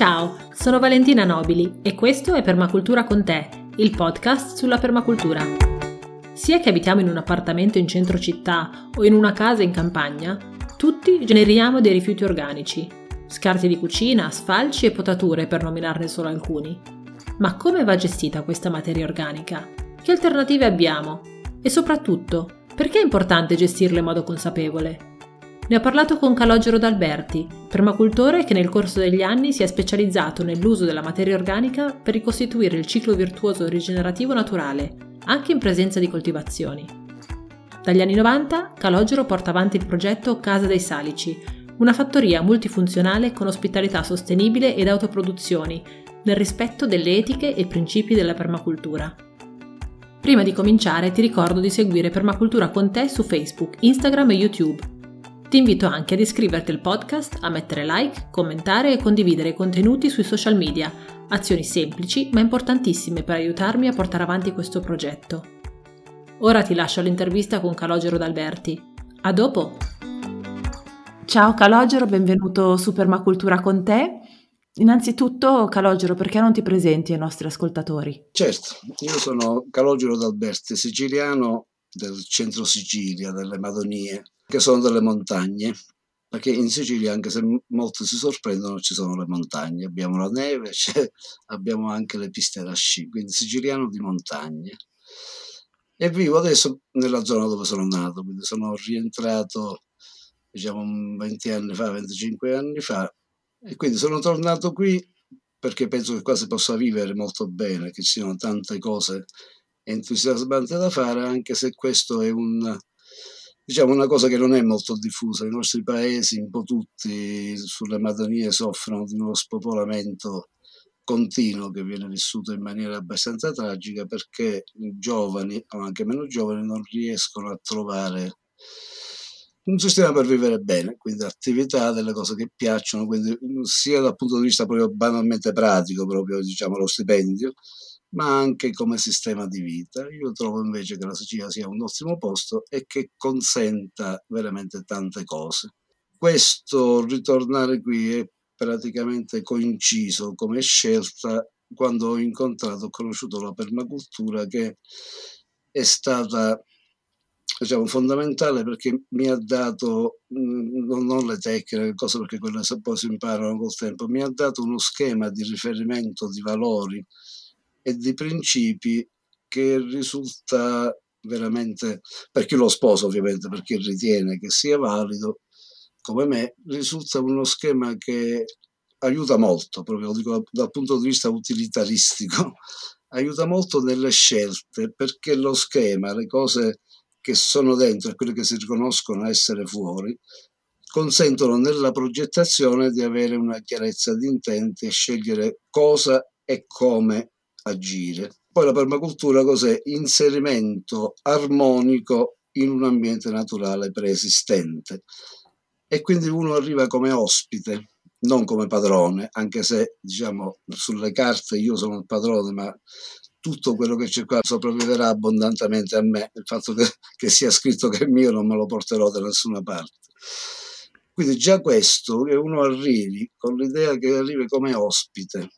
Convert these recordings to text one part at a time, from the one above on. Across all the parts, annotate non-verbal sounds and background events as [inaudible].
Ciao, sono Valentina Nobili e questo è Permacultura con te, il podcast sulla permacultura. Sia che abitiamo in un appartamento in centro città o in una casa in campagna, tutti generiamo dei rifiuti organici, scarti di cucina, sfalci e potature per nominarne solo alcuni. Ma come va gestita questa materia organica? Che alternative abbiamo? E soprattutto, perché è importante gestirla in modo consapevole? Ne ho parlato con Calogero D'Alberti, permacultore che nel corso degli anni si è specializzato nell'uso della materia organica per ricostituire il ciclo virtuoso rigenerativo naturale, anche in presenza di coltivazioni. Dagli anni 90 Calogero porta avanti il progetto Casa dei Salici, una fattoria multifunzionale con ospitalità sostenibile ed autoproduzioni, nel rispetto delle etiche e principi della permacultura. Prima di cominciare ti ricordo di seguire Permacultura con te su Facebook, Instagram e YouTube ti invito anche ad iscriverti al podcast, a mettere like, commentare e condividere i contenuti sui social media, azioni semplici ma importantissime per aiutarmi a portare avanti questo progetto. Ora ti lascio l'intervista con Calogero D'Alberti. A dopo! Ciao Calogero, benvenuto su Permacultura con te. Innanzitutto, Calogero, perché non ti presenti ai nostri ascoltatori? Certo, io sono Calogero D'Alberti, siciliano del centro Sicilia, delle Madonie che sono delle montagne, perché in Sicilia, anche se molti si sorprendono, ci sono le montagne, abbiamo la neve, [laughs] abbiamo anche le piste da sci, quindi siciliano di montagne. E vivo adesso nella zona dove sono nato, quindi sono rientrato diciamo 20 anni fa, 25 anni fa, e quindi sono tornato qui perché penso che qua si possa vivere molto bene, che ci siano tante cose entusiasmanti da fare, anche se questo è un, diciamo una cosa che non è molto diffusa. I nostri paesi, un po' tutti sulle Madonie, soffrono di uno spopolamento continuo che viene vissuto in maniera abbastanza tragica perché i giovani o anche meno giovani non riescono a trovare un sistema per vivere bene, quindi attività, delle cose che piacciono, quindi sia dal punto di vista proprio banalmente pratico, proprio diciamo lo stipendio, ma anche come sistema di vita. Io trovo invece che la Sicilia sia un ottimo posto e che consenta veramente tante cose. Questo ritornare qui è praticamente coinciso come scelta quando ho incontrato, ho conosciuto la permacultura che è stata diciamo, fondamentale perché mi ha dato, mm, non, le tecniche, cose perché quelle poi si imparano col tempo, mi ha dato uno schema di riferimento di valori e di principi che risulta veramente, per chi lo sposa ovviamente, per chi ritiene che sia valido, come me, risulta uno schema che aiuta molto, proprio lo dico dal punto di vista utilitaristico, [laughs] aiuta molto nelle scelte perché lo schema, le cose che sono dentro e quelle che si riconoscono essere fuori, consentono nella progettazione di avere una chiarezza di intenti e scegliere cosa e come agire. Poi la permacultura cos'è? Inserimento armonico in un ambiente naturale preesistente. E quindi uno arriva come ospite, non come padrone, anche se diciamo sulle carte io sono il padrone, ma tutto quello che c'è qua sopravviverà abbondantemente a me. Il fatto che, che sia scritto che è mio non me lo porterò da nessuna parte. Quindi già questo, che uno arrivi con l'idea che arrivi come ospite,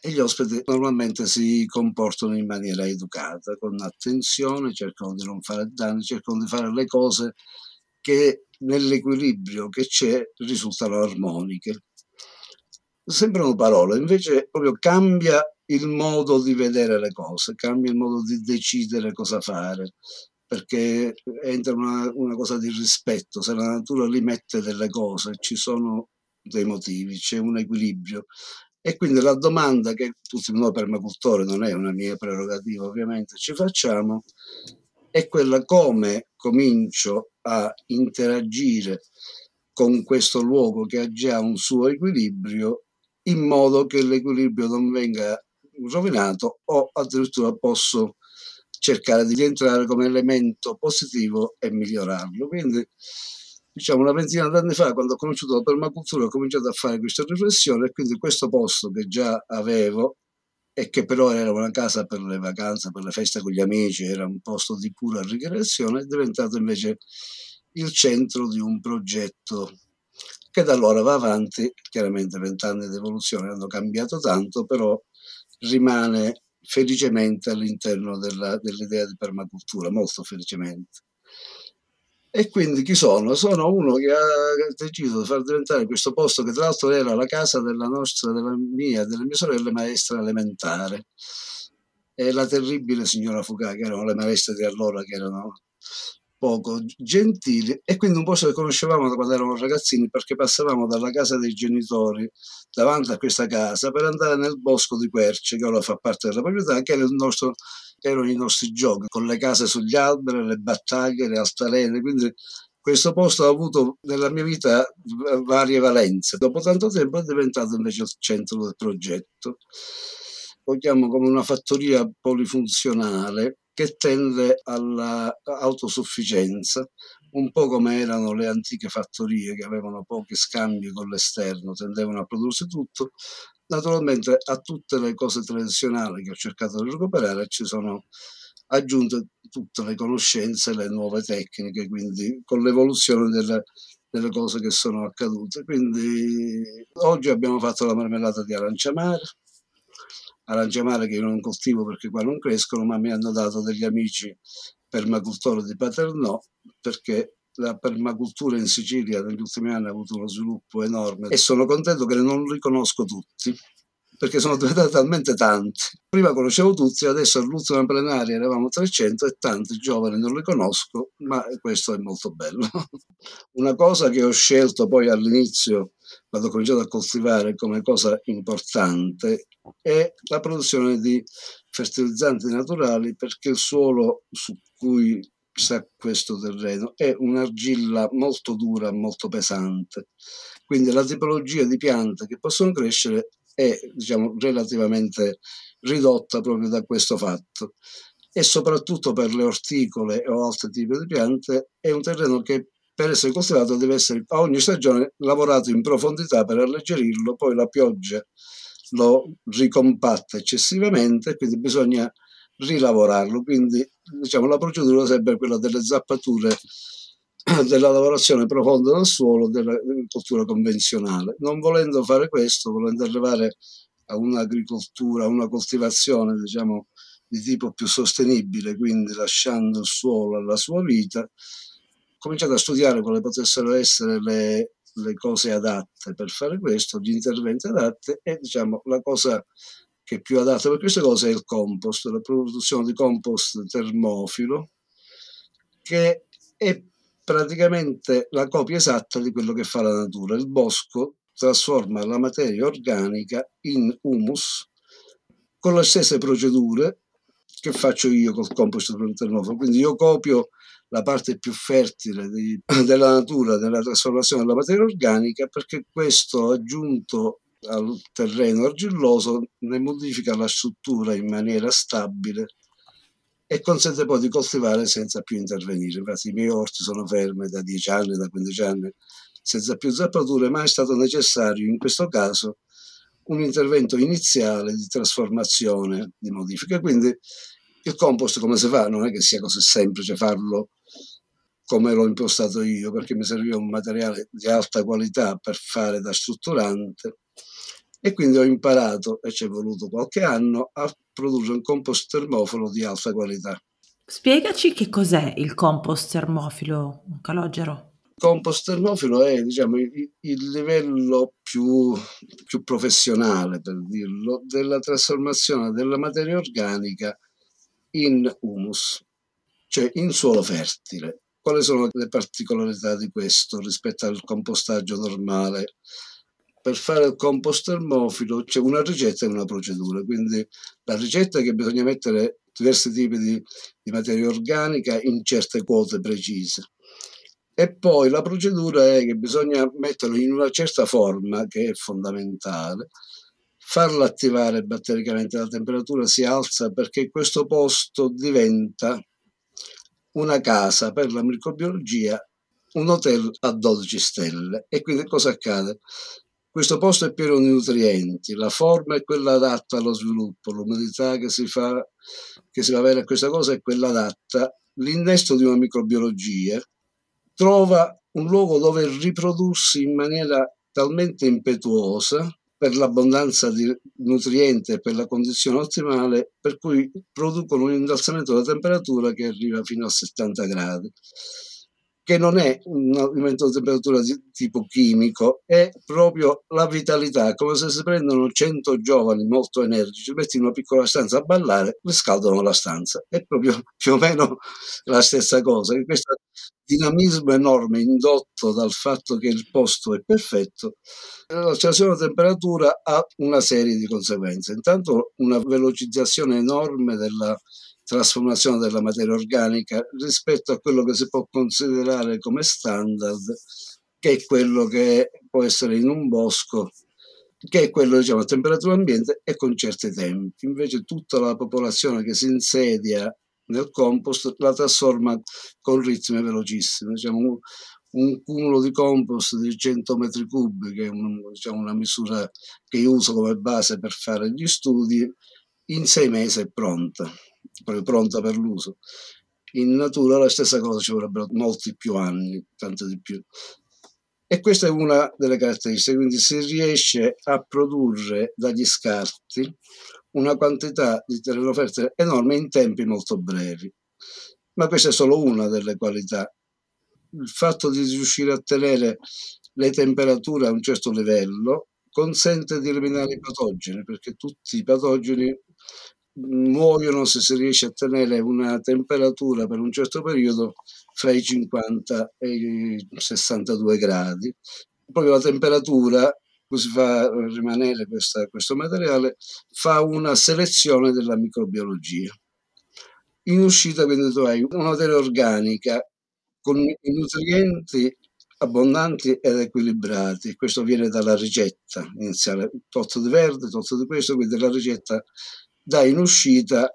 e gli ospiti normalmente si comportano in maniera educata, con attenzione, cercano di non fare danni, cercano di fare le cose che nell'equilibrio che c'è risultano armoniche. Sembrano parole, invece proprio cambia il modo di vedere le cose, cambia il modo di decidere cosa fare, perché entra una, una cosa di rispetto, se la natura li mette delle cose, ci sono dei motivi, c'è un equilibrio e quindi la domanda che tutti noi permacultori, non è una mia prerogativa ovviamente, ci facciamo è quella come comincio a interagire con questo luogo che ha già un suo equilibrio in modo che l'equilibrio non venga rovinato o addirittura posso cercare di rientrare come elemento positivo e migliorarlo. Quindi diciamo una ventina d'anni fa, quando ho conosciuto la permacultura, ho cominciato a fare questa riflessione e quindi questo posto che già avevo e che però era una casa per le vacanze, per le feste con gli amici, era un posto di pura ricreazione, è diventato invece il centro di un progetto che da allora va avanti, chiaramente vent'anni di evoluzione hanno cambiato tanto, però rimane felicemente all'interno della, dell'idea di permacultura, molto felicemente. E quindi chi sono? Sono uno che ha deciso di far diventare questo posto, che tra l'altro era la casa della nostra, della mia, delle mie sorelle maestra elementare, e la terribile signora Fugà, che erano le maestre di allora, che erano poco gentili e quindi un posto che conoscevamo da quando eravamo ragazzini perché passavamo dalla casa dei genitori davanti a questa casa per andare nel bosco di Querce che ora fa parte della proprietà che era il nostro, erano i nostri giochi con le case sugli alberi, le battaglie, le altalene quindi questo posto ha avuto nella mia vita varie valenze dopo tanto tempo è diventato invece il centro del progetto lo chiamo come una fattoria polifunzionale che tende all'autosufficienza, un po' come erano le antiche fattorie che avevano pochi scambi con l'esterno, tendevano a prodursi tutto. Naturalmente a tutte le cose tradizionali che ho cercato di recuperare ci sono aggiunte tutte le conoscenze, le nuove tecniche, quindi con l'evoluzione delle, delle cose che sono accadute. Quindi oggi abbiamo fatto la marmellata di aranciamare, aranciamare che io non coltivo perché qua non crescono, ma mi hanno dato degli amici permacultori di Paternò perché la permacultura in Sicilia negli ultimi anni ha avuto uno sviluppo enorme e sono contento che non li conosco tutti perché sono diventati talmente tanti. Prima conoscevo tutti, adesso all'ultima plenaria eravamo 300 e tanti giovani non li conosco, ma questo è molto bello. [laughs] Una cosa che ho scelto poi all'inizio, quando ho cominciato a coltivare come cosa importante, è la produzione di fertilizzanti naturali perché il suolo su cui sta questo terreno è un'argilla molto dura, molto pesante. Quindi la tipologia di piante che possono crescere è diciamo, relativamente ridotta proprio da questo fatto e soprattutto per le orticole o altri tipi di piante è un terreno che per essere coltivato deve essere a ogni stagione lavorato in profondità per alleggerirlo, poi la pioggia lo ricompatta eccessivamente, quindi bisogna rilavorarlo. Quindi diciamo, la procedura sarebbe quella delle zappature [clears throat] della lavorazione profonda del suolo dell'agricoltura convenzionale. Non volendo fare questo, volendo arrivare a un'agricoltura, a una coltivazione diciamo, di tipo più sostenibile, quindi lasciando il suolo alla sua vita, ho cominciato a studiare quali potessero essere le, le cose adatte per fare questo, gli interventi adatti e diciamo la cosa che è più adatta per queste cose è il compost, la produzione di compost termofilo che è praticamente la copia esatta di quello che fa la natura. Il bosco trasforma la materia organica in humus con le stesse procedure che faccio io col compost termofilo. Quindi io copio la parte più fertile di, della natura nella trasformazione della materia organica perché questo aggiunto al terreno argilloso ne modifica la struttura in maniera stabile e consente poi di coltivare senza più intervenire. Infatti i miei orti sono fermi da 10 anni, da 15 anni, senza più zappature, ma è stato necessario in questo caso un intervento iniziale di trasformazione, di modifica. Quindi il compost come si fa? Non è che sia così semplice farlo come l'ho impostato io, perché mi serviva un materiale di alta qualità per fare da strutturante e quindi ho imparato, e ci è voluto qualche anno, a produrre un compost termofilo di alta qualità. Spiegaci che cos'è il compost termofilo, calogero. Il compost termofilo è diciamo, il, il livello più, più professionale, per dirlo, della trasformazione della materia organica in humus, cioè in suolo fertile. Quali sono le particolarità di questo rispetto al compostaggio normale? Per fare il compost termofilo c'è una ricetta e una procedura, quindi la ricetta è che bisogna mettere diversi tipi di, di materia organica in certe quote precise. E poi la procedura è che bisogna metterlo in una certa forma, che è fondamentale, farlo attivare battericamente, la temperatura si alza perché questo posto diventa una casa per la microbiologia, un hotel a 12 stelle. E quindi cosa accade? Questo posto è pieno di nutrienti, la forma è quella adatta allo sviluppo, l'umidità che si fa, che si va avere a questa cosa è quella adatta, l'innesto di una microbiologia trova un luogo dove riprodursi in maniera talmente impetuosa per l'abbondanza di nutrienti e per la condizione ottimale, per cui producono un innalzamento della temperatura che arriva fino a 70 gradi che non è un aumento di temperatura di tipo chimico, è proprio la vitalità, come se si prendono 100 giovani molto energici, metti in una piccola stanza a ballare, riscaldano la stanza. È proprio [laughs] più o meno la stessa cosa. Questo dinamismo enorme indotto dal fatto che il posto è perfetto, l'accelerazione della temperatura ha una serie di conseguenze. Intanto una velocizzazione enorme della trasformazione della materia organica rispetto a quello che si può considerare come standard, che è quello che può essere in un bosco, che è quello diciamo, a temperatura ambiente e con certi tempi. Invece tutta la popolazione che si insedia nel compost la trasforma con ritmi velocissimi. Diciamo, un, cumulo di compost di 100 metri cubi, che è un, diciamo, una misura che io uso come base per fare gli studi, in sei mesi è pronta proprio pronta per l'uso. In natura la stessa cosa ci vorrebbero molti più anni, tanto di più. E questa è una delle caratteristiche, quindi si riesce a produrre dagli scarti una quantità di terreno fertile enorme in tempi molto brevi. Ma questa è solo una delle qualità. Il fatto di riuscire a tenere le temperature a un certo livello consente di eliminare i patogeni, perché tutti i patogeni muoiono se si riesce a tenere una temperatura per un certo periodo fra i 50 e i 62 gradi. Proprio la temperatura, così fa rimanere questa, questo materiale, fa una selezione della microbiologia. In uscita quindi tu hai una materia organica con i nutrienti abbondanti ed equilibrati. Questo viene dalla ricetta iniziale, tot di verde, tot di questo, quindi la ricetta dà in uscita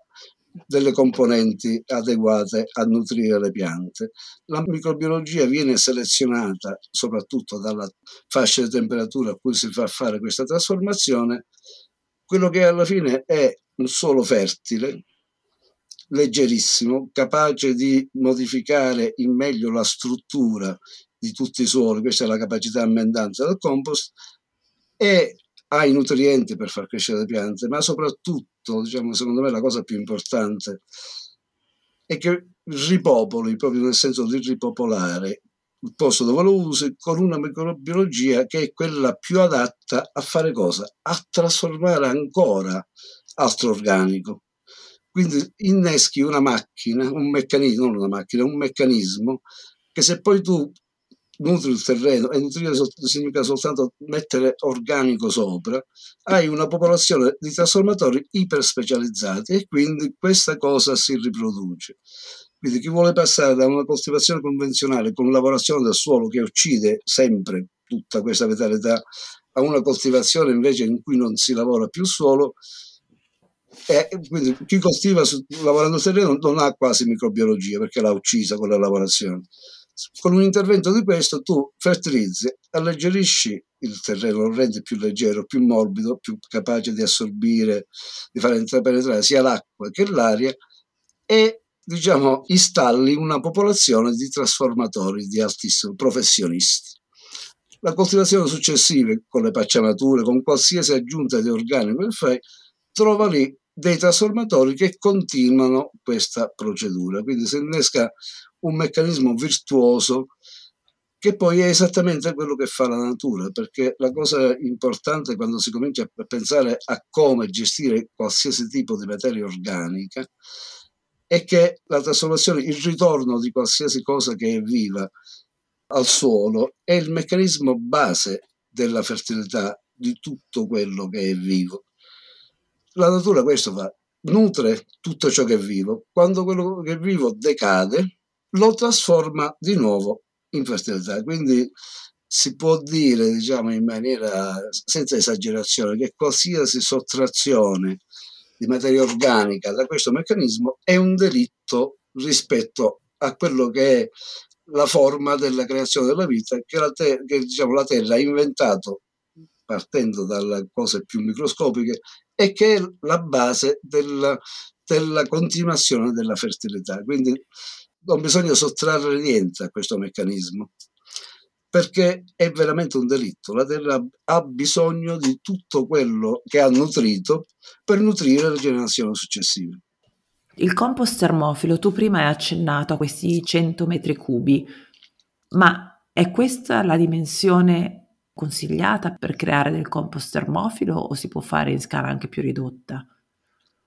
delle componenti adeguate a nutrire le piante. La microbiologia viene selezionata soprattutto dalla fascia di temperatura a cui si fa fare questa trasformazione, quello che alla fine è un suolo fertile, leggerissimo, capace di modificare in meglio la struttura di tutti i suoli, questa è la capacità ammendante del compost, e ha i nutrienti per far crescere le piante, ma soprattutto, diciamo, secondo me la cosa più importante è che ripopoli, proprio nel senso di ripopolare il posto dove lo usi con una microbiologia che è quella più adatta a fare cosa? A trasformare ancora altro organico. Quindi inneschi una macchina, un meccanismo, non una macchina, un meccanismo che se poi tu nutri il terreno e nutrire significa soltanto mettere organico sopra, hai una popolazione di trasformatori iperspecializzati e quindi questa cosa si riproduce. Quindi chi vuole passare da una coltivazione convenzionale con lavorazione del suolo che uccide sempre tutta questa vitalità a una coltivazione invece in cui non si lavora più il suolo, e quindi chi coltiva su, lavorando il terreno non ha quasi microbiologia perché l'ha uccisa con la lavorazione con un intervento di questo tu fertilizzi, alleggerisci il terreno, lo rendi più leggero, più morbido, più capace di assorbire, di fare intrapenetrare sia l'acqua che l'aria e diciamo installi una popolazione di trasformatori di altissimo professionisti. La coltivazione successiva, con le pacciamature, con qualsiasi aggiunta di organico che fai, trova lì dei trasformatori che continuano questa procedura. Quindi si innesca un meccanismo virtuoso che poi è esattamente quello che fa la natura, perché la cosa importante quando si comincia a pensare a come gestire qualsiasi tipo di materia organica è che la trasformazione, il ritorno di qualsiasi cosa che è viva al suolo è il meccanismo base della fertilità di tutto quello che è vivo. La natura questo fa, nutre tutto ciò che è vivo. Quando quello che è vivo decade, lo trasforma di nuovo in fertilità. Quindi si può dire, diciamo in maniera senza esagerazione, che qualsiasi sottrazione di materia organica da questo meccanismo è un delitto rispetto a quello che è la forma della creazione della vita che la, te- che, diciamo, la Terra ha inventato partendo dalle cose più microscopiche e che è la base della, della continuazione della fertilità. Quindi non bisogna sottrarre niente a questo meccanismo. perché è veramente un delitto. La terra ha bisogno di tutto quello che ha nutrito per nutrire le generazioni successive. Il compost termofilo, tu prima hai accennato a questi 100 metri cubi, ma è questa la dimensione consigliata per creare del compost termofilo o si può fare in scala anche più ridotta?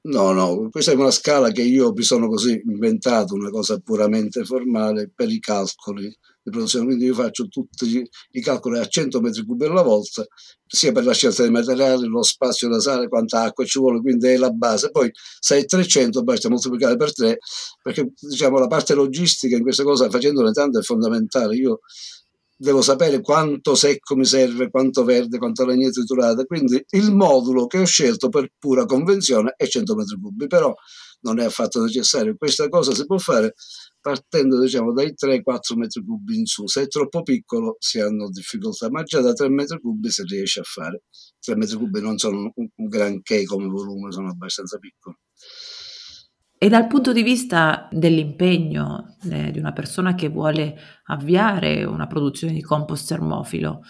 No, no, questa è una scala che io mi sono così inventato, una cosa puramente formale per i calcoli di produzione, quindi io faccio tutti i calcoli a 100 metri cubi alla volta, sia per la scelta dei materiali, lo spazio da sale, quanta acqua ci vuole, quindi è la base. Poi se hai 300 basta moltiplicare per 3, perché diciamo la parte logistica in questa cosa, facendone tante, è fondamentale. Io devo sapere quanto secco mi serve, quanto verde, quanto legna triturata. Quindi il modulo che ho scelto per pura convenzione è 100 metri cubi, però non è affatto necessario. Questa cosa si può fare partendo diciamo, dai 3-4 metri cubi in su. Se è troppo piccolo si hanno difficoltà, ma già da 3 metri cubi si riesce a fare. 3 metri cubi non sono un, un granché come volume, sono abbastanza piccoli. E dal punto di vista dell'impegno eh, di una persona che vuole avviare una produzione di compost termofilo,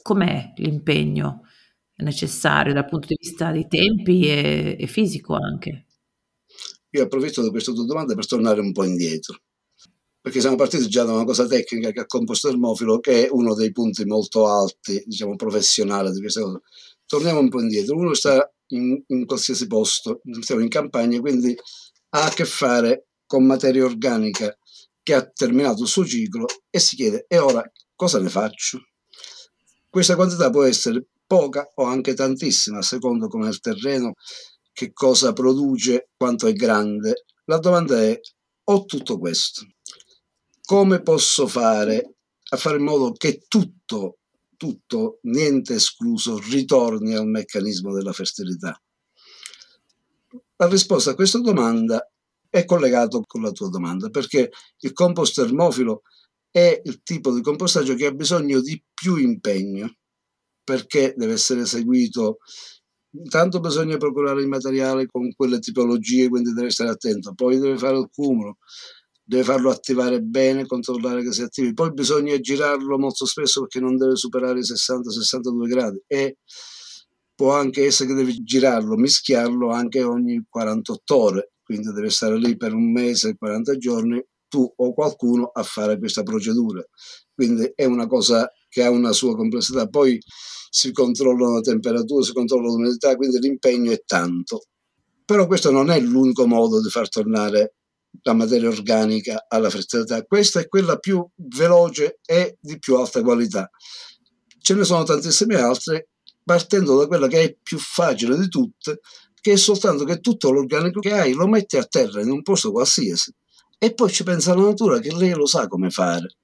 com'è l'impegno necessario dal punto di vista dei tempi e, e fisico anche? Io approfitto di queste due domande per tornare un po' indietro, perché siamo partiti già da una cosa tecnica che è il compost termofilo, che è uno dei punti molto alti, diciamo, professionale di questa cosa. Torniamo un po' indietro. Uno sta in, in qualsiasi posto, siamo in campagna, quindi ha a che fare con materia organica che ha terminato il suo ciclo e si chiede e ora cosa ne faccio? Questa quantità può essere poca o anche tantissima, secondo come il terreno, che cosa produce, quanto è grande. La domanda è, ho tutto questo, come posso fare a fare in modo che tutto, tutto, niente escluso, ritorni al meccanismo della fertilità? La risposta a questa domanda è collegato con la tua domanda, perché il compost termofilo è il tipo di compostaggio che ha bisogno di più impegno, perché deve essere eseguito intanto bisogna procurare il materiale con quelle tipologie, quindi deve stare attento, poi deve fare il cumulo, deve farlo attivare bene, controllare che si attivi, poi bisogna girarlo molto spesso perché non deve superare i 60-62 gradi. E può anche essere che devi girarlo, mischiarlo anche ogni 48 ore, quindi deve stare lì per un mese, 40 giorni, tu o qualcuno a fare questa procedura. Quindi è una cosa che ha una sua complessità. Poi si controllano la temperatura, si controlla l'umidità, quindi l'impegno è tanto. Però questo non è l'unico modo di far tornare la materia organica alla fertilità. Questa è quella più veloce e di più alta qualità. Ce ne sono tantissime altre partendo da quella che è più facile di tutte, che è soltanto che tutto l'organico che hai lo metti a terra in un posto qualsiasi e poi ci pensa la natura che lei lo sa come fare.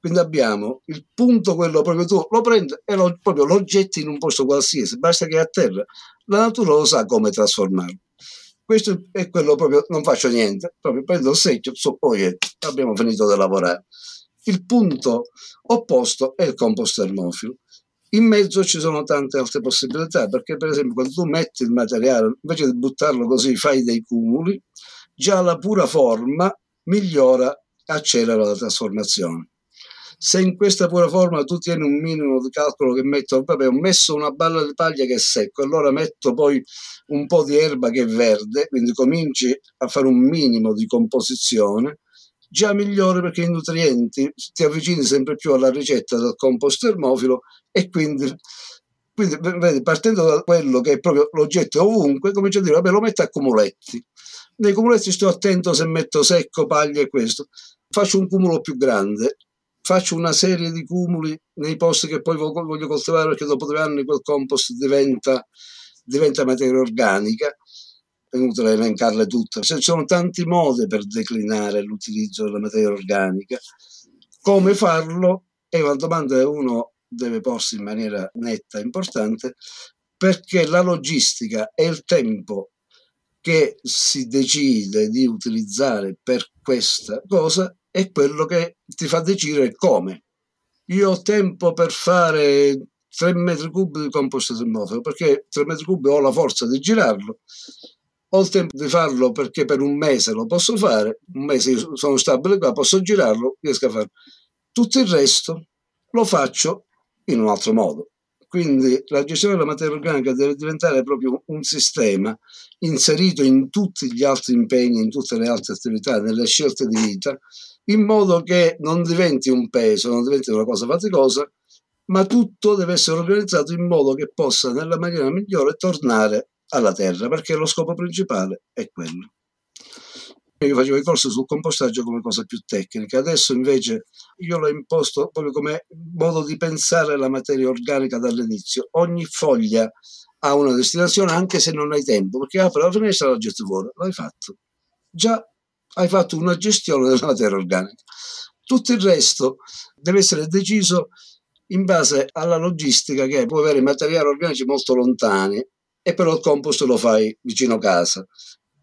Quindi abbiamo il punto, quello proprio tu lo prendi e lo, proprio lo getti in un posto qualsiasi, basta che è a terra. La natura lo sa come trasformarlo. Questo è quello proprio, non faccio niente, proprio prendo il secchio, so, poi abbiamo finito di lavorare. Il punto opposto è il compost termofilo. In mezzo ci sono tante altre possibilità, perché per esempio quando tu metti il materiale, invece di buttarlo così, fai dei cumuli, già la pura forma migliora, accelera la trasformazione. Se in questa pura forma tu tieni un minimo di calcolo che metto, vabbè, ho messo una balla di paglia che è secco, allora metto poi un po' di erba che è verde, quindi cominci a fare un minimo di composizione, già migliore perché i nutrienti ti avvicini sempre più alla ricetta del compost termofilo e quindi, quindi vedi, partendo da quello che è proprio l'oggetto ovunque, comincio a dire, vabbè, lo metto a cumuletti. Nei cumuletti sto attento se metto secco, paglia e questo. Faccio un cumulo più grande, faccio una serie di cumuli nei posti che poi voglio coltivare perché dopo due anni quel compost diventa, diventa materia organica è inutile elencarle tutte, ci sono tanti modi per declinare l'utilizzo della materia organica. Come farlo? È una domanda che uno deve porsi in maniera netta e importante perché la logistica e il tempo che si decide di utilizzare per questa cosa è quello che ti fa decidere come. Io ho tempo per fare 3 metri cubi di composto termofilo perché 3 metri cubi ho la forza di girarlo tempo di farlo perché per un mese lo posso fare, un mese sono stabile qua, posso girarlo, riesco a farlo. Tutto il resto lo faccio in un altro modo. Quindi la gestione della materia organica deve diventare proprio un sistema inserito in tutti gli altri impegni, in tutte le altre attività, nelle scelte di vita, in modo che non diventi un peso, non diventi una cosa faticosa, ma tutto deve essere organizzato in modo che possa nella maniera migliore tornare alla terra, perché lo scopo principale è quello. Io facevo i corsi sul compostaggio come cosa più tecnica, adesso invece io l'ho imposto proprio come modo di pensare la materia organica dall'inizio. Ogni foglia ha una destinazione anche se non hai tempo, perché apre la finestra e la getti fuori, l'hai fatto. Già hai fatto una gestione della materia organica. Tutto il resto deve essere deciso in base alla logistica che puoi avere materiali organici molto lontani e però il compost lo fai vicino casa.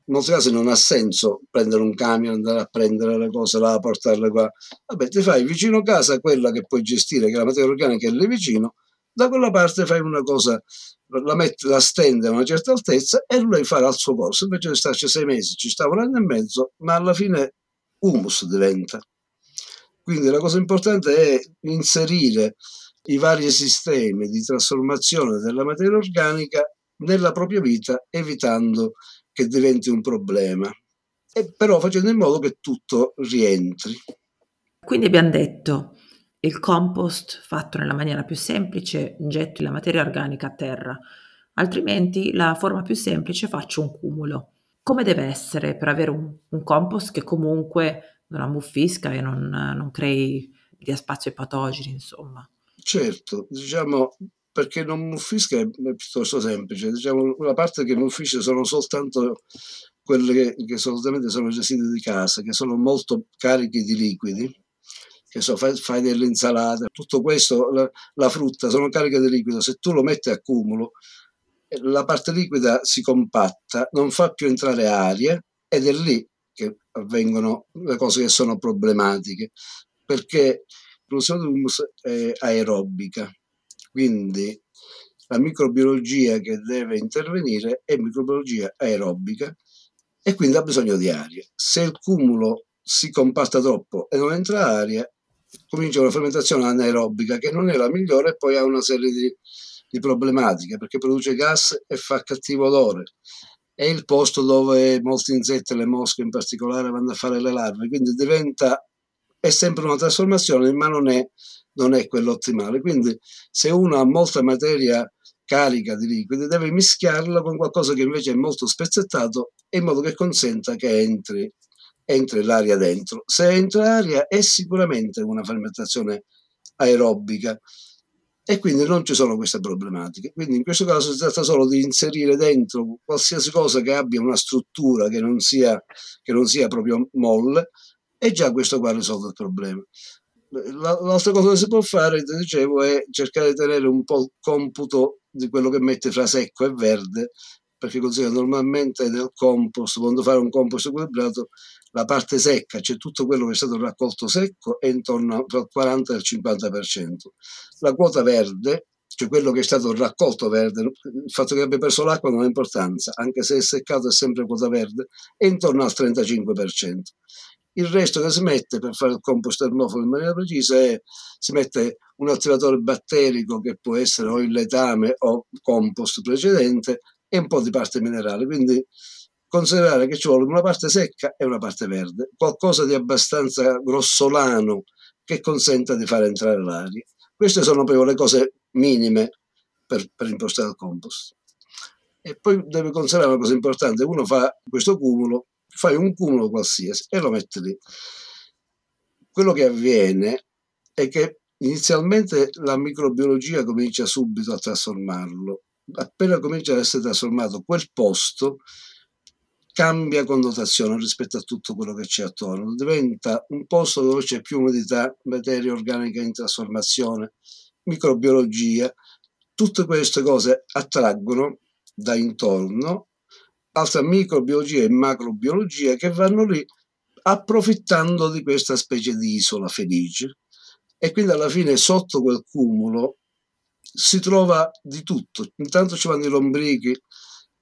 In molti casi non ha senso prendere un camion, andare a prendere le cose là, portarle qua. Vabbè, ti fai vicino casa quella che puoi gestire, che è la materia organica è lì vicino, da quella parte fai una cosa, la, metti, la stende a una certa altezza e lui farà il suo corso. Invece di starci sei mesi, ci sta un anno e mezzo, ma alla fine humus diventa. Quindi la cosa importante è inserire i vari sistemi di trasformazione della materia organica nella propria vita, evitando che diventi un problema, e però facendo in modo che tutto rientri. Quindi abbiamo detto il compost fatto nella maniera più semplice, getti la materia organica a terra, altrimenti la forma più semplice faccio un cumulo. Come deve essere per avere un, un compost che comunque non ammuffisca e non, non crei dia spazio ai patogeni, insomma? Certo, diciamo perché non muffisca è, piuttosto semplice. Diciamo, la parte che muffisce sono soltanto quelle che, che solitamente sono residui di casa, che sono molto carichi di liquidi, che so, fai, fai delle insalate, tutto questo, la, la, frutta, sono cariche di liquido. Se tu lo metti a cumulo, eh, la parte liquida si compatta, non fa più entrare aria ed è lì che avvengono le cose che sono problematiche, perché produzione di humus è aerobica, quindi la microbiologia che deve intervenire è microbiologia aerobica e quindi ha bisogno di aria. Se il cumulo si compatta troppo e non entra aria, comincia una fermentazione anaerobica che non è la migliore e poi ha una serie di, di problematiche perché produce gas e fa cattivo odore. È il posto dove molti insetti, le mosche in particolare, vanno a fare le larve, quindi diventa è sempre una trasformazione, ma non è, non è quello ottimale. Quindi se uno ha molta materia carica di liquidi, deve mischiarla con qualcosa che invece è molto spezzettato in modo che consenta che entri, entri l'aria dentro. Se entra aria è sicuramente una fermentazione aerobica e quindi non ci sono queste problematiche. Quindi in questo caso si tratta solo di inserire dentro qualsiasi cosa che abbia una struttura che non sia, che non sia proprio molle e già questo qua risolve il problema. L'altra cosa che si può fare, ti dicevo, è cercare di tenere un po' il computo di quello che mette fra secco e verde, perché così normalmente nel compost, quando fare un compost equilibrato, la parte secca, cioè tutto quello che è stato raccolto secco, è intorno al 40 al 50%. La quota verde, cioè quello che è stato raccolto verde, il fatto che abbia perso l'acqua non ha importanza, anche se è seccato è sempre quota verde, è intorno al 35%. Il resto che si mette per fare il compost termofilo in maniera precisa è si mette un attivatore batterico che può essere o il letame o compost precedente e un po' di parte minerale. Quindi considerare che ci vuole una parte secca e una parte verde, qualcosa di abbastanza grossolano che consenta di fare entrare l'aria. Queste sono proprio le cose minime per, per impostare il compost. E poi deve considerare una cosa importante, uno fa questo cumulo fai un cumulo qualsiasi e lo metti lì. Quello che avviene è che inizialmente la microbiologia comincia subito a trasformarlo. Appena comincia ad essere trasformato, quel posto cambia connotazione rispetto a tutto quello che c'è attorno. Diventa un posto dove c'è più umidità, materia organica in trasformazione, microbiologia. Tutte queste cose attraggono da intorno altra microbiologia e macrobiologia che vanno lì approfittando di questa specie di isola felice. E quindi alla fine sotto quel cumulo si trova di tutto. Intanto ci vanno i lombrichi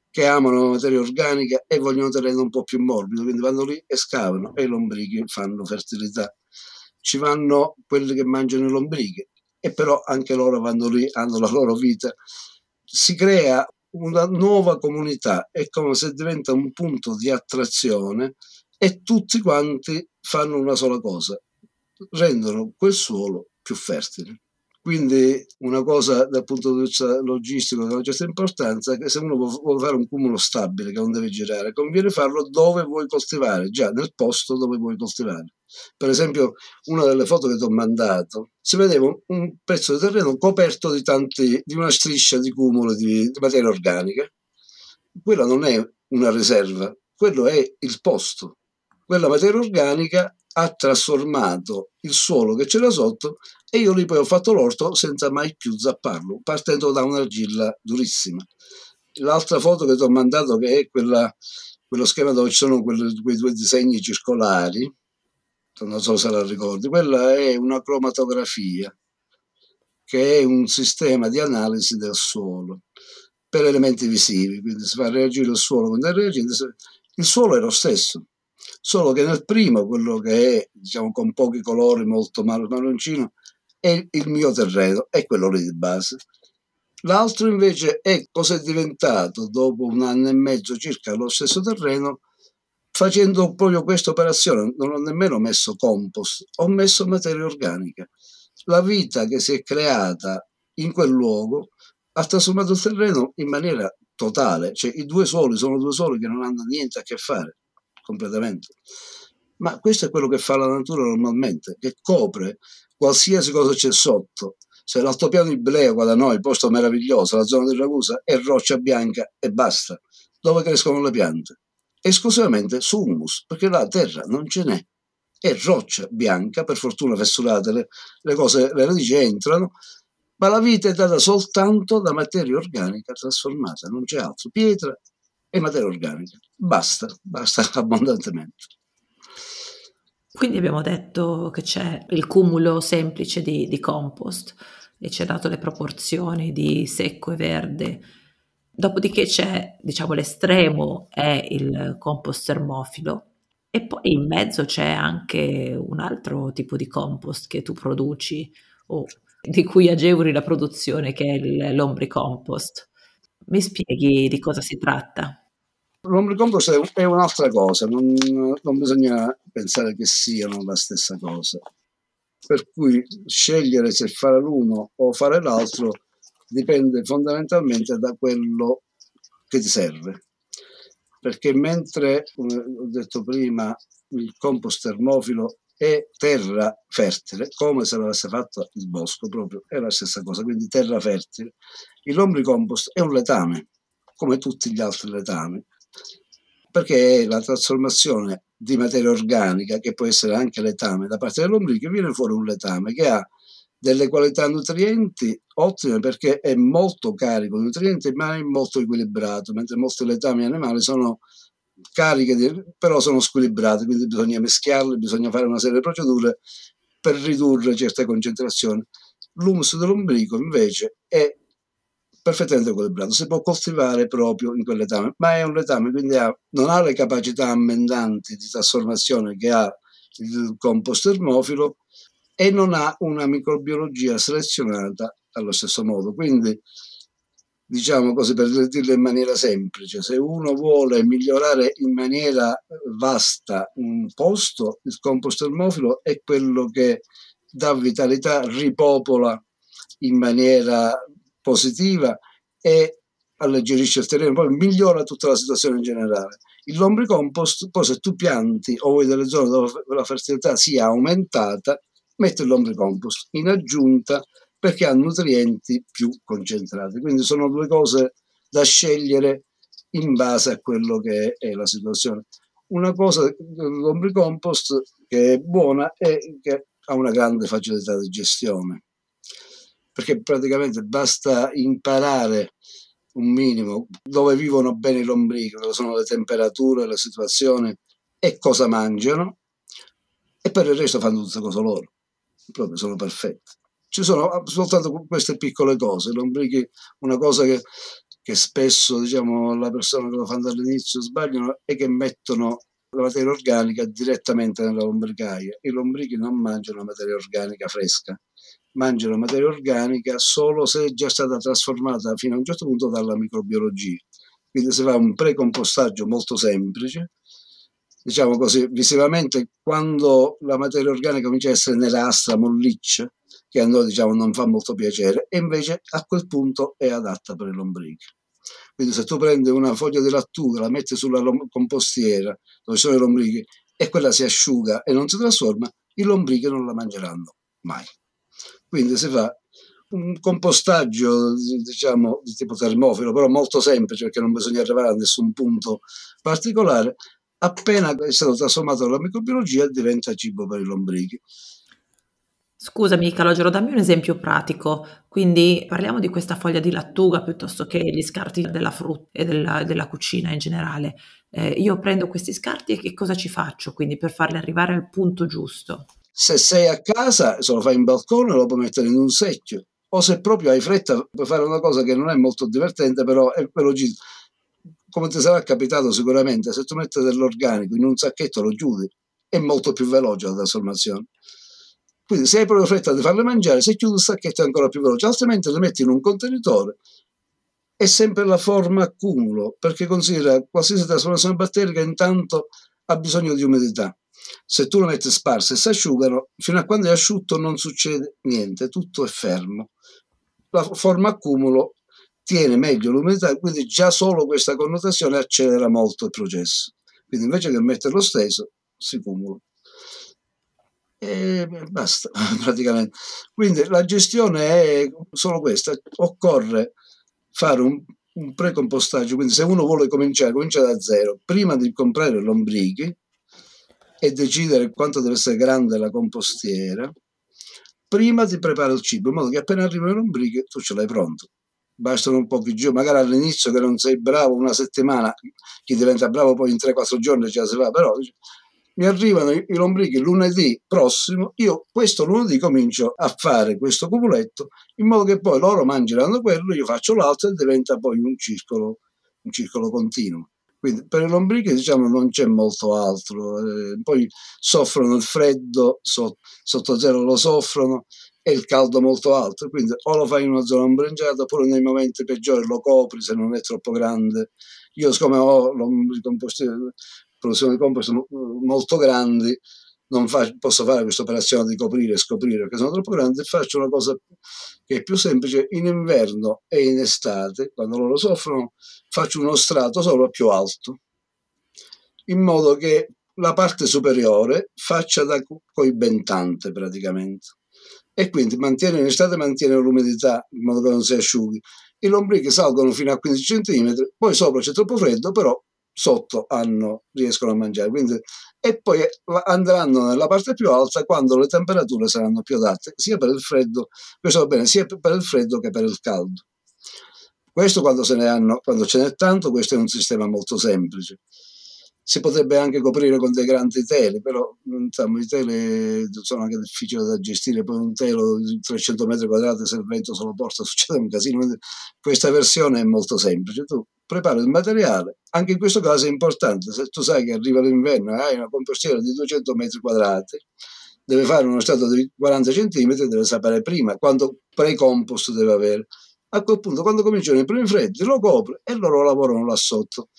che amano la materia organica e vogliono tenerla un po' più morbido, quindi vanno lì e scavano e i lombrichi fanno fertilità. Ci vanno quelli che mangiano i lombrichi e però anche loro vanno lì, hanno la loro vita. Si crea una nuova comunità, è come se diventa un punto di attrazione e tutti quanti fanno una sola cosa, rendono quel suolo più fertile. Quindi una cosa dal punto di vista logistico di una certa importanza è che se uno vuole fare un cumulo stabile che non deve girare, conviene farlo dove vuoi coltivare, già nel posto dove vuoi coltivare. Per esempio, una delle foto che ti ho mandato, si vedeva un pezzo di terreno coperto di, tanti, di una striscia di cumulo di, di materia organica. Quella non è una riserva, quello è il posto. Quella materia organica ha trasformato il suolo che c'era sotto e io lì poi ho fatto l'orto senza mai più zapparlo, partendo da un'argilla durissima. L'altra foto che ti ho mandato, che è quella, quello schema dove ci sono quei due disegni circolari, non so se la ricordi, quella è una cromatografia, che è un sistema di analisi del suolo per elementi visivi, quindi si fa reagire il suolo con dei reagenti, il suolo è lo stesso, solo che nel primo, quello che è diciamo con pochi colori, molto marroncino, è il mio terreno, è quello lì di base. L'altro invece è cosa è diventato dopo un anno e mezzo circa lo stesso terreno, facendo proprio questa operazione. Non ho nemmeno messo compost, ho messo materia organica. La vita che si è creata in quel luogo ha trasformato il terreno in maniera totale, cioè i due soli sono due soli che non hanno niente a che fare completamente. Ma questo è quello che fa la natura normalmente, che copre qualsiasi cosa c'è sotto. Se l'altopiano di Bleo qua da noi, posto meraviglioso, la zona di Ragusa, è roccia bianca e basta. Dove crescono le piante? Esclusivamente su humus, perché la terra non ce n'è. È roccia bianca, per fortuna fessurate, le, le cose, le radici entrano, ma la vita è data soltanto da materia organica trasformata, non c'è altro. Pietra, e materia organica. Basta, basta [laughs] abbondantemente. Quindi abbiamo detto che c'è il cumulo semplice di, di compost e ci ha dato le proporzioni di secco e verde. Dopodiché c'è, diciamo, l'estremo è il compost termofilo e poi in mezzo c'è anche un altro tipo di compost che tu produci o di cui agevoli la produzione, che è l'ombricompost. Mi spieghi di cosa si tratta? L'ombricompost è un'altra cosa, non, non bisogna pensare che siano la stessa cosa. Per cui scegliere se fare l'uno o fare l'altro dipende fondamentalmente da quello che ti serve. Perché mentre, come ho detto prima, il compost termofilo è terra fertile, come se l'avesse fatto il bosco proprio, è la stessa cosa, quindi terra fertile. Il lombricompost è un letame, come tutti gli altri letami, perché è la trasformazione di materia organica, che può essere anche letame, da parte dell'ombrico, viene fuori un letame che ha delle qualità nutrienti ottime perché è molto carico di nutrienti ma è molto equilibrato, mentre molti letami animali sono cariche, di, però sono squilibrate, quindi bisogna mischiarle, bisogna fare una serie di procedure per ridurre certe concentrazioni. L'humus dell'ombrico invece è perfettamente equilibrato, si può coltivare proprio in quel letame, ma è un letame, quindi ha, non ha le capacità ammendanti di trasformazione che ha il compost termofilo e non ha una microbiologia selezionata allo stesso modo. Quindi, diciamo così per dirlo in maniera semplice, se uno vuole migliorare in maniera vasta un posto, il compost termofilo è quello che dà vitalità, ripopola in maniera positiva e alleggerisce il terreno, poi migliora tutta la situazione in generale. Il lombricompost, poi se tu pianti o vuoi delle zone dove la fertilità sia aumentata, metti il lombricompost in aggiunta perché ha nutrienti più concentrati. Quindi sono due cose da scegliere in base a quello che è la situazione. Una cosa dell'ombricompost che è buona è che ha una grande facilità di gestione perché praticamente basta imparare un minimo dove vivono bene i lombrichi, dove sono le temperature, le situazioni e cosa mangiano e per il resto fanno tutte cose loro, proprio sono perfetti. Ci sono soltanto queste piccole cose, i lombrichi, una cosa che, che spesso diciamo la persona che lo fanno dall'inizio sbagliano è che mettono la materia organica direttamente nella lombricaia. I lombrichi non mangiano materia organica fresca, mangiano materia organica solo se è già stata trasformata fino a un certo punto dalla microbiologia. Quindi si fa un precompostaggio molto semplice, diciamo così, visivamente quando la materia organica comincia a essere nerastra, molliccia, che a noi diciamo non fa molto piacere, e invece a quel punto è adatta per i lombrichi. Quindi se tu prendi una foglia di lattuga, la metti sulla compostiera dove sono i lombrichi e quella si asciuga e non si trasforma, i lombrichi non la mangeranno mai. Quindi si fa un compostaggio diciamo di tipo termofilo, però molto semplice perché non bisogna arrivare a nessun punto particolare. Appena è stato trasformato nella microbiologia diventa cibo per i lombrichi. Scusami Calogero, dammi un esempio pratico. Quindi parliamo di questa foglia di lattuga piuttosto che gli scarti della frutta e della, della cucina in generale. Eh, io prendo questi scarti e che cosa ci faccio quindi per farli arrivare al punto giusto? Se sei a casa, se lo fai in balcone, lo puoi mettere in un secchio. O se proprio hai fretta, puoi fare una cosa che non è molto divertente, però è velocissima. Come ti sarà capitato sicuramente, se tu metti dell'organico in un sacchetto lo chiudi, è molto più veloce la trasformazione. Quindi se hai proprio fretta di farle mangiare, se chiudi il sacchetto è ancora più veloce, altrimenti le metti in un contenitore. È sempre la forma accumulo, perché considera qualsiasi trasformazione batterica intanto ha bisogno di umidità. Se tu lo metti sparse e si asciugano, fino a quando è asciutto non succede niente, tutto è fermo. La forma accumulo tiene meglio l'umidità, quindi già solo questa connotazione accelera molto il processo. Quindi invece che metterlo steso, si cumula e basta [laughs] praticamente. Quindi la gestione è solo questa, occorre fare un, un precompostaggio, quindi se uno vuole cominciare, comincia da zero, prima di comprare lombrichi e decidere quanto deve essere grande la compostiera, prima di preparare il cibo, in modo che appena arrivano i lombrichi tu ce l'hai pronto. Bastano un po' più giù, magari all'inizio che non sei bravo una settimana, chi diventa bravo poi in 3-4 giorni già si va, però mi arrivano i, lombrichi lunedì prossimo, io questo lunedì comincio a fare questo cubuletto in modo che poi loro mangeranno quello, io faccio l'altro e diventa poi un circolo, un circolo continuo. Quindi per i lombrichi diciamo non c'è molto altro, eh, poi soffrono il freddo, so, sotto zero lo soffrono e il caldo molto alto, quindi o lo fai in una zona ombreggiata oppure nei momenti peggiori lo copri se non è troppo grande. Io siccome ho produzione di compost molto grandi, non fa, posso fare questa operazione di coprire e scoprire perché sono troppo grandi, faccio una cosa che è più semplice, in inverno e in estate, quando loro soffrono, faccio uno strato solo più alto, in modo che la parte superiore faccia da coibentante praticamente. E quindi mantiene in estate mantiene l'umidità in modo che non si asciughi. I lombrichi salgono fino a 15 cm, poi sopra c'è troppo freddo, però sotto hanno, riescono a mangiare. Quindi, e poi andranno nella parte più alta quando le temperature saranno più adatte, sia per il freddo, questo va bene, sia per il freddo che per il caldo. Questo quando, hanno, quando ce n'è tanto, questo è un sistema molto semplice si potrebbe anche coprire con dei grandi teli, però insomma, i teli sono anche difficili da gestire, poi un telo di 300 metri quadrati se il vento se lo porta [laughs] succede un casino, questa versione è molto semplice, tu prepari il materiale, anche in questo caso è importante, se tu sai che arriva l'inverno e hai una compostiera di 200 metri quadrati, deve fare uno strato di 40 cm, deve sapere prima quanto pre-compost deve avere. A quel punto, quando cominciano i primi freddi, lo copre e loro lavorano là sotto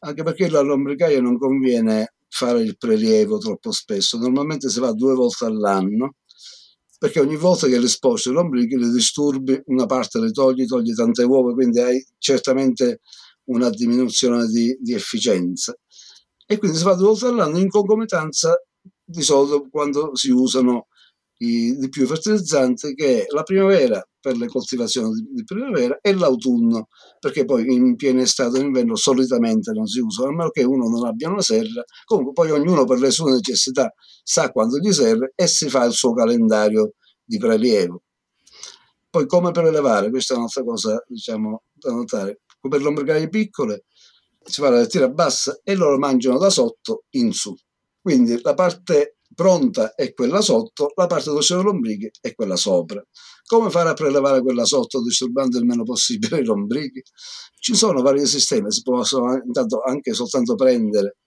anche perché la lombricaia non conviene fare il prelievo troppo spesso, normalmente si fa due volte all'anno, perché ogni volta che le sposti i lombrichi le disturbi, una parte le togli, togli tante uova, quindi hai certamente una diminuzione di, di efficienza. E quindi si fa due volte all'anno in concomitanza di solito quando si usano di più fertilizzanti che è la primavera per le coltivazioni di, primavera e l'autunno perché poi in piena estate e inverno solitamente non si usa a meno che uno non abbia una serra. Comunque poi ognuno per le sue necessità sa quando gli serve e si fa il suo calendario di prelievo. Poi come prelevare? Questa è un'altra cosa diciamo da notare. Per le ombricaie piccole si fa la lettiera bassa e loro mangiano da sotto in su. Quindi la parte pronta è quella sotto, la parte dove sono le lombriche è quella sopra. Come fare a prelevare quella sotto disturbando il meno possibile [laughs] i lombrichi? Ci sono vari sistemi, si possono intanto anche soltanto prendere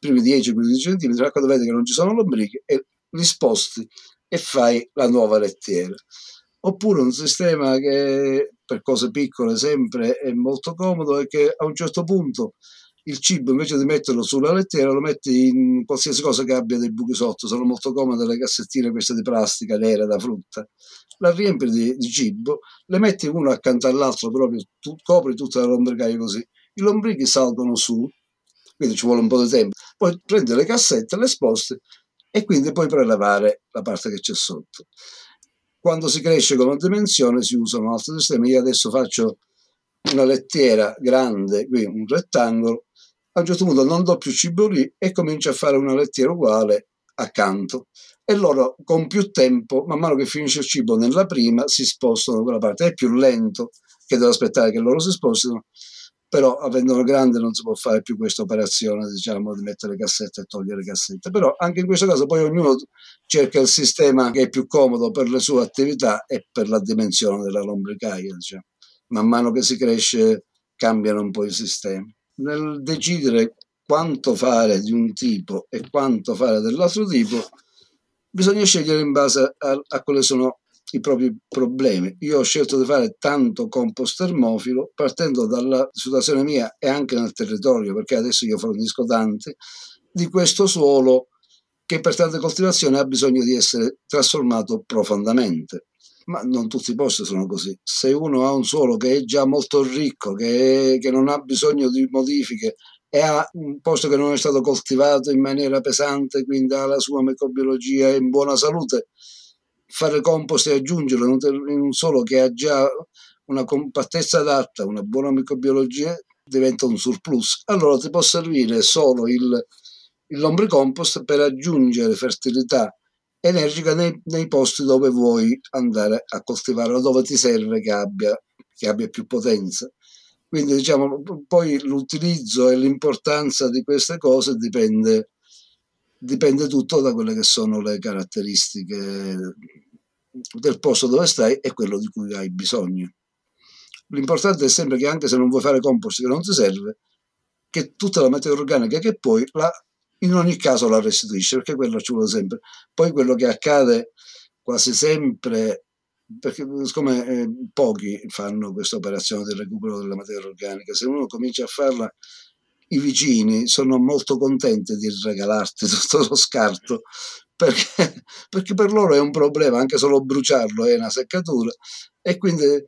i primi 10-15 cm, quando vedi che non ci sono lombrichi, e li sposti e fai la nuova lettiera. oppure un sistema che per cose piccole sempre è molto comodo e che a un certo punto il cibo invece di metterlo sulla lettiera lo metti in qualsiasi cosa che abbia dei buchi sotto, sono molto comode le cassettine queste di plastica nere da frutta, la riempi di, di cibo, le metti uno accanto all'altro proprio, tu, copri tutta la lombricaia così, i lombrichi salgono su, quindi ci vuole un po' di tempo, poi prendi le cassette, le sposti e quindi puoi prelevare la parte che c'è sotto. Quando si cresce come dimensione si usano altri sistemi, io adesso faccio una lettiera grande, qui un rettangolo, a un certo punto non do più cibo lì e comincio a fare una lettiera uguale accanto e loro con più tempo, man mano che finisce il cibo nella prima, si spostano da quella parte. È più lento che devo aspettare che loro si spostino, però avendolo grande non si può fare più questa operazione, diciamo, di mettere cassette e togliere cassette. Però anche in questo caso poi ognuno cerca il sistema che è più comodo per le sue attività e per la dimensione della lombricaia, diciamo. Man mano che si cresce cambiano un po' i sistemi. Nel decidere quanto fare di un tipo e quanto fare dell'altro tipo, bisogna scegliere in base a, a quali sono i propri problemi. Io ho scelto di fare tanto compost termofilo partendo dalla situazione mia e anche nel territorio, perché adesso io fornisco tanti, di questo suolo che per tante coltivazioni ha bisogno di essere trasformato profondamente. Ma non tutti i posti sono così. Se uno ha un suolo che è già molto ricco, che, è, che non ha bisogno di modifiche e ha un posto che non è stato coltivato in maniera pesante, quindi ha la sua microbiologia in buona salute, fare compost e aggiungerlo in un solo che ha già una compattezza adatta, una buona microbiologia, diventa un surplus. Allora ti può servire solo il, il lombricompost per aggiungere fertilità energica nei, nei, posti dove vuoi andare a coltivare o dove ti serve che abbia, che abbia più potenza. Quindi diciamo, poi l'utilizzo e l'importanza di queste cose dipende dipende tutto da quelle che sono le caratteristiche del posto dove stai e quello di cui hai bisogno. L'importante è sempre che anche se non vuoi fare compost che non ti serve, che tutta la materia organica che poi la, in ogni caso la restituisci, perché quello ci vuole sempre. Poi quello che accade quasi sempre, perché siccome eh, pochi fanno questa operazione di recupero della materia organica, se uno comincia a farla i vicini sono molto contenti di regalarti [laughs] tutto lo scarto perché, perché, per loro è un problema, anche solo bruciarlo è una seccatura e quindi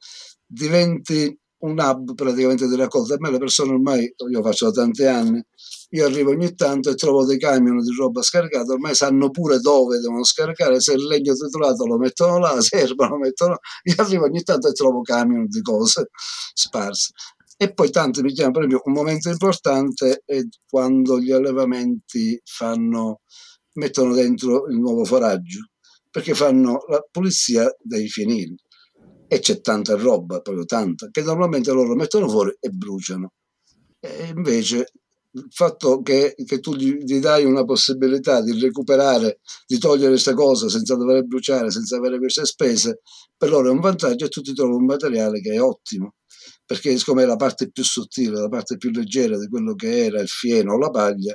diventi un hub praticamente di raccolta. A me le persone ormai, io faccio da tanti anni, io arrivo ogni tanto e trovo dei camion di roba scaricata, ormai sanno pure dove devono scaricare, se il legno titolato lo mettono là, [laughs] se erba lo mettono là, io arrivo ogni tanto e trovo camion di cose sparse. E poi tanti mi chiamano, per esempio, un momento importante è quando gli allevamenti fanno, mettono dentro il nuovo foraggio, perché fanno la pulizia dei fienili. E c'è tanta roba, proprio tanta, che normalmente loro mettono fuori e bruciano. E invece il fatto che, che tu gli, gli, dai una possibilità di recuperare, di togliere questa cosa senza dover bruciare, senza avere queste spese, per loro è un vantaggio e tu ti trovi un materiale che è ottimo perché siccome è la parte più sottile, la parte più leggera di quello che era il fieno o la paglia,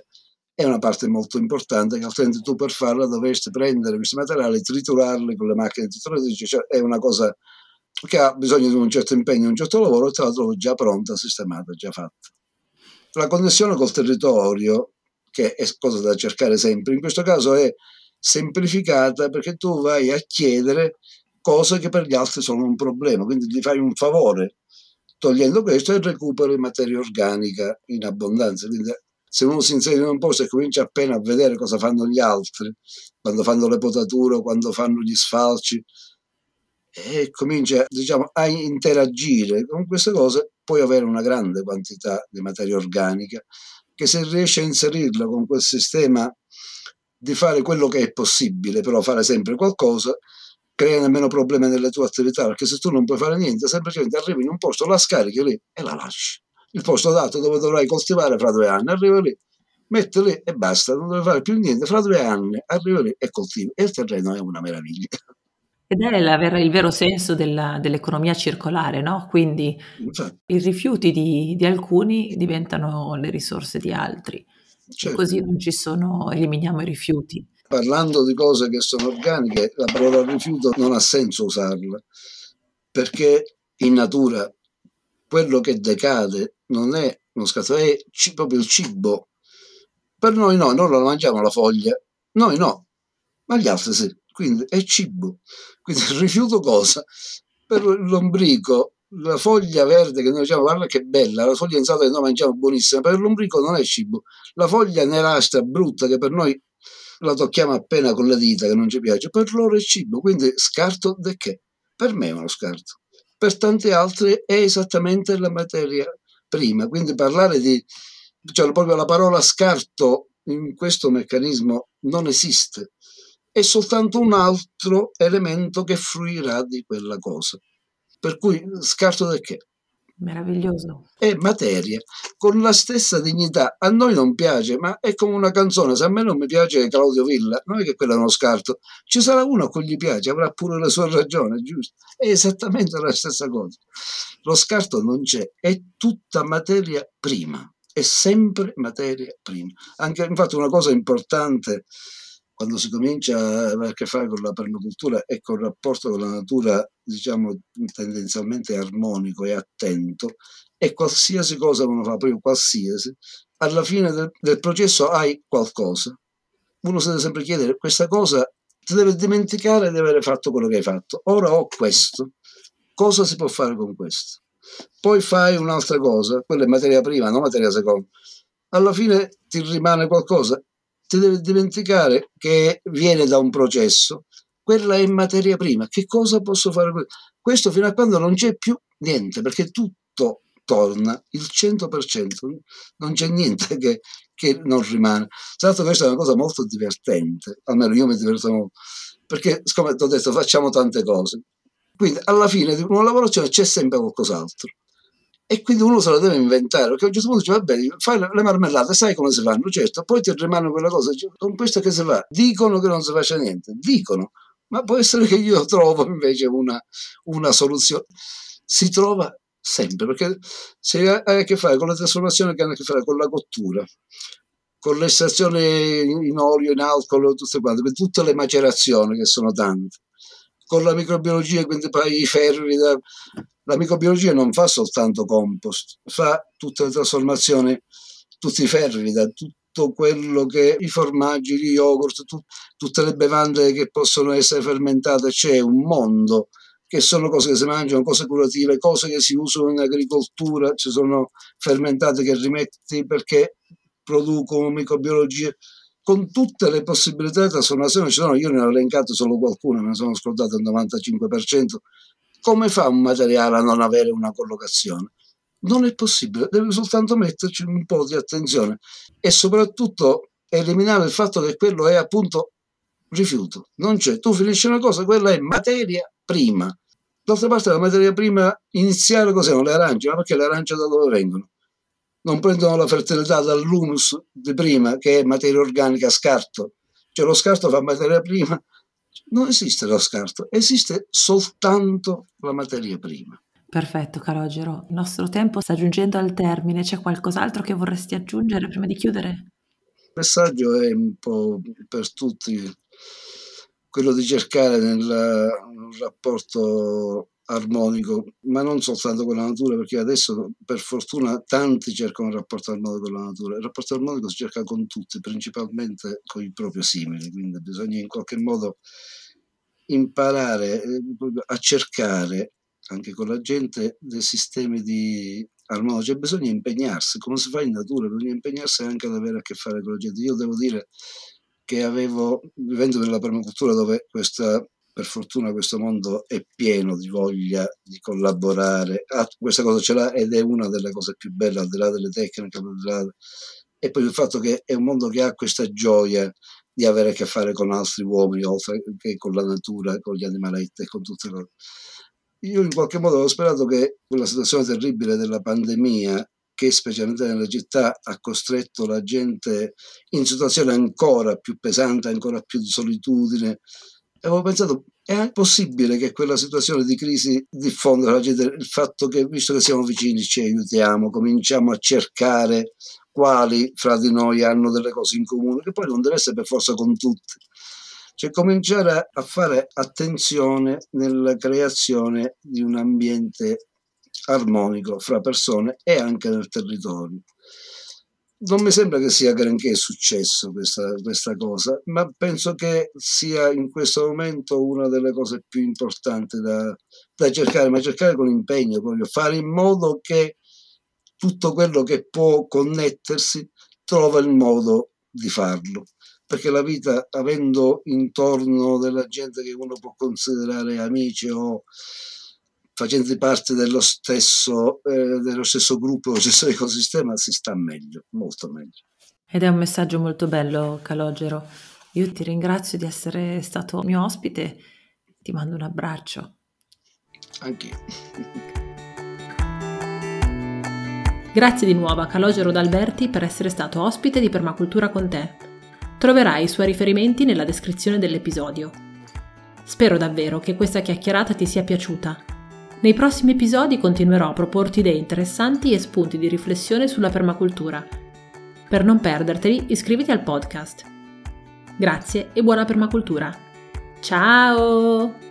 è una parte molto importante che altrimenti tu per farla dovresti prendere questi materiali, triturarli con le macchine trituratrici, cioè è una cosa che ha bisogno di un certo impegno, un certo lavoro e te la trovi già pronta, sistemata, già fatta. La connessione col territorio, che è cosa da cercare sempre, in questo caso è semplificata perché tu vai a chiedere cose che per gli altri sono un problema, quindi gli fai un favore togliendo questo il recupero di materia organica in abbondanza. Quindi se uno si inserisce in un posto e comincia appena a vedere cosa fanno gli altri, quando fanno le potature, quando fanno gli sfalci, e comincia diciamo, a interagire con queste cose, puoi avere una grande quantità di materia organica che se riesci a inserirla con quel sistema di fare quello che è possibile, però fare sempre qualcosa, crea nemmeno problemi nelle tue attività, perché se tu non puoi fare niente, semplicemente arrivi in un posto, la scarichi lì e la lasci. Il posto dato dove dovrai coltivare fra due anni, arrivi lì, metti lì e basta, non devi fare più niente, fra due anni arrivi lì e coltivi. E il terreno è una meraviglia. Ed è la, il vero senso della, dell'economia circolare, no? Quindi Infatti. i rifiuti di, di, alcuni diventano le risorse di altri. Certo. così non ci sono, eliminiamo i rifiuti. parlando di cose che sono organiche, la parola rifiuto non ha senso usarla, perché in natura quello che decade non è uno scarto, è proprio il cibo. Per noi no, noi la mangiamo la foglia, noi no, ma gli altri sì, quindi è cibo. Quindi [laughs] rifiuto cosa? Per l'ombrico, la foglia verde che noi diciamo, guarda che bella, la foglia insalata che noi mangiamo buonissima, per l'ombrico non è cibo. La foglia nerastra, brutta, che per noi la tocchiamo appena con le dita, che non ci piace, per loro è cibo, quindi scarto di che? Per me è uno scarto. Per tanti altri è esattamente la materia prima, quindi parlare di, cioè proprio la parola scarto in questo meccanismo non esiste, è soltanto un altro elemento che fruirà di quella cosa. Per cui scarto del che? Meraviglioso. È materia, con la stessa dignità. A noi non piace, ma è come una canzone. Se a me non mi piace Claudio Villa, non è che quello è uno scarto. Ci sarà uno a cui gli piace, avrà pure la sua ragione, giusto? È esattamente la stessa cosa. Lo scarto non c'è, è tutta materia prima, è sempre materia prima. Anche, infatti, una cosa importante quando si comincia a avere a che fare con la permacultura e con il rapporto con la natura, diciamo, tendenzialmente armonico e attento, e qualsiasi cosa uno fa, proprio qualsiasi, alla fine del, del processo hai qualcosa. Uno si deve sempre chiedere, questa cosa ti deve dimenticare di aver fatto quello che hai fatto. Ora ho questo, cosa si può fare con questo? Poi fai un'altra cosa, quella è materia prima, non materia seconda. Alla fine ti rimane qualcosa ti devi dimenticare che viene da un processo, quella è materia prima. Che cosa posso fare? Questo fino a quando non c'è più niente, perché tutto torna il 100%, non c'è niente che, che non rimane. Tra l'altro questa è una cosa molto divertente, almeno io mi diverto molto, perché siccome ti ho detto facciamo tante cose, quindi alla fine di una lavorazione c'è sempre qualcos'altro e quindi uno se la deve inventare perché a un certo punto dice va bene fai le marmellate sai come si fanno certo poi ti rimane quella cosa con questo che si fa? Dicono che non si faccia niente dicono ma può essere che io trovo invece una, una soluzione. Si trova sempre perché se hai a che fare con la trasformazione che hanno a che fare con la cottura con l'estrazione in olio, in alcol, tutte quante, tutte le macerazioni che sono tante con la microbiologia, quindi i ferri. Da... La microbiologia non fa soltanto compost, fa tutte le trasformazioni, tutti i ferri, da tutto quello che i formaggi, gli yogurt, tu, tutte le bevande che possono essere fermentate, c'è un mondo che sono cose che si mangiano, cose curative, cose che si usano in agricoltura, ci sono fermentate che rimetti perché producono microbiologia con tutte le possibilità di trasformazione ci sono, io ne ho elencato solo qualcuna, me ne sono scordato il 95%, come fa un materiale a non avere una collocazione? Non è possibile, deve soltanto metterci un po' di attenzione e soprattutto eliminare il fatto che quello è appunto rifiuto, non c'è, tu finisci una cosa, quella è materia prima. D'altra parte la materia prima iniziale cos'è? Le arance, ma perché le arance da dove vengono? Non prendono la fertilità dall'humus di prima, che è materia organica scarto. Cioè lo scarto fa materia prima. Non esiste lo scarto, esiste soltanto la materia prima. Perfetto, Calogero. Il nostro tempo sta giungendo al termine. C'è qualcos'altro che vorresti aggiungere prima di chiudere? Il messaggio è un po' per tutti quello di cercare nel rapporto armonico, ma non soltanto con la natura, perché adesso per fortuna tanti cercano un rapporto armonico con la natura. Il rapporto armonico si cerca con tutti, principalmente con i propri simili, quindi bisogna in qualche modo imparare eh, a cercare anche con la gente dei sistemi di armonia, cioè bisogna impegnarsi, come si fa in natura, bisogna impegnarsi anche ad avere a che fare con la gente. Io devo dire che avevo, vivendo nella permacultura dove questa per fortuna questo mondo è pieno di voglia di collaborare, ah, questa cosa ce l'ha ed è una delle cose più belle al di là delle tecniche, là, e poi il fatto che è un mondo che ha questa gioia di avere a che fare con altri uomini, oltre che con la natura, con gli animaletti e con tutte le cose. Io in qualche modo ho sperato che quella situazione terribile della pandemia, che specialmente nelle città ha costretto la gente in situazione ancora più pesante, ancora più di solitudine, avevo pensato, è possibile che quella situazione di crisi diffonda la gente il fatto che, visto che siamo vicini, ci aiutiamo, cominciamo a cercare quali fra di noi hanno delle cose in comune, che poi non deve essere per forza con tutti, cioè cominciare a fare attenzione nella creazione di un ambiente armonico fra persone e anche nel territorio. Non mi sembra che sia granché successo questa, questa cosa, ma penso che sia in questo momento una delle cose più importanti da, da cercare, ma cercare con impegno, proprio fare in modo che tutto quello che può connettersi trova il modo di farlo. Perché la vita avendo intorno della gente che uno può considerare amici o facendo parte dello stesso, eh, dello stesso gruppo, dello stesso ecosistema, si sta meglio, molto meglio. Ed è un messaggio molto bello, Calogero. Io ti ringrazio di essere stato mio ospite, ti mando un abbraccio. Anch'io. [laughs] Grazie di nuovo a Calogero D'Alberti per essere stato ospite di Permacultura con te. Troverai i suoi riferimenti nella descrizione dell'episodio. Spero davvero che questa chiacchierata ti sia piaciuta. Nei prossimi episodi continuerò a proporti idee interessanti e spunti di riflessione sulla permacultura. Per non perderteli, iscriviti al podcast. Grazie e buona permacultura. Ciao!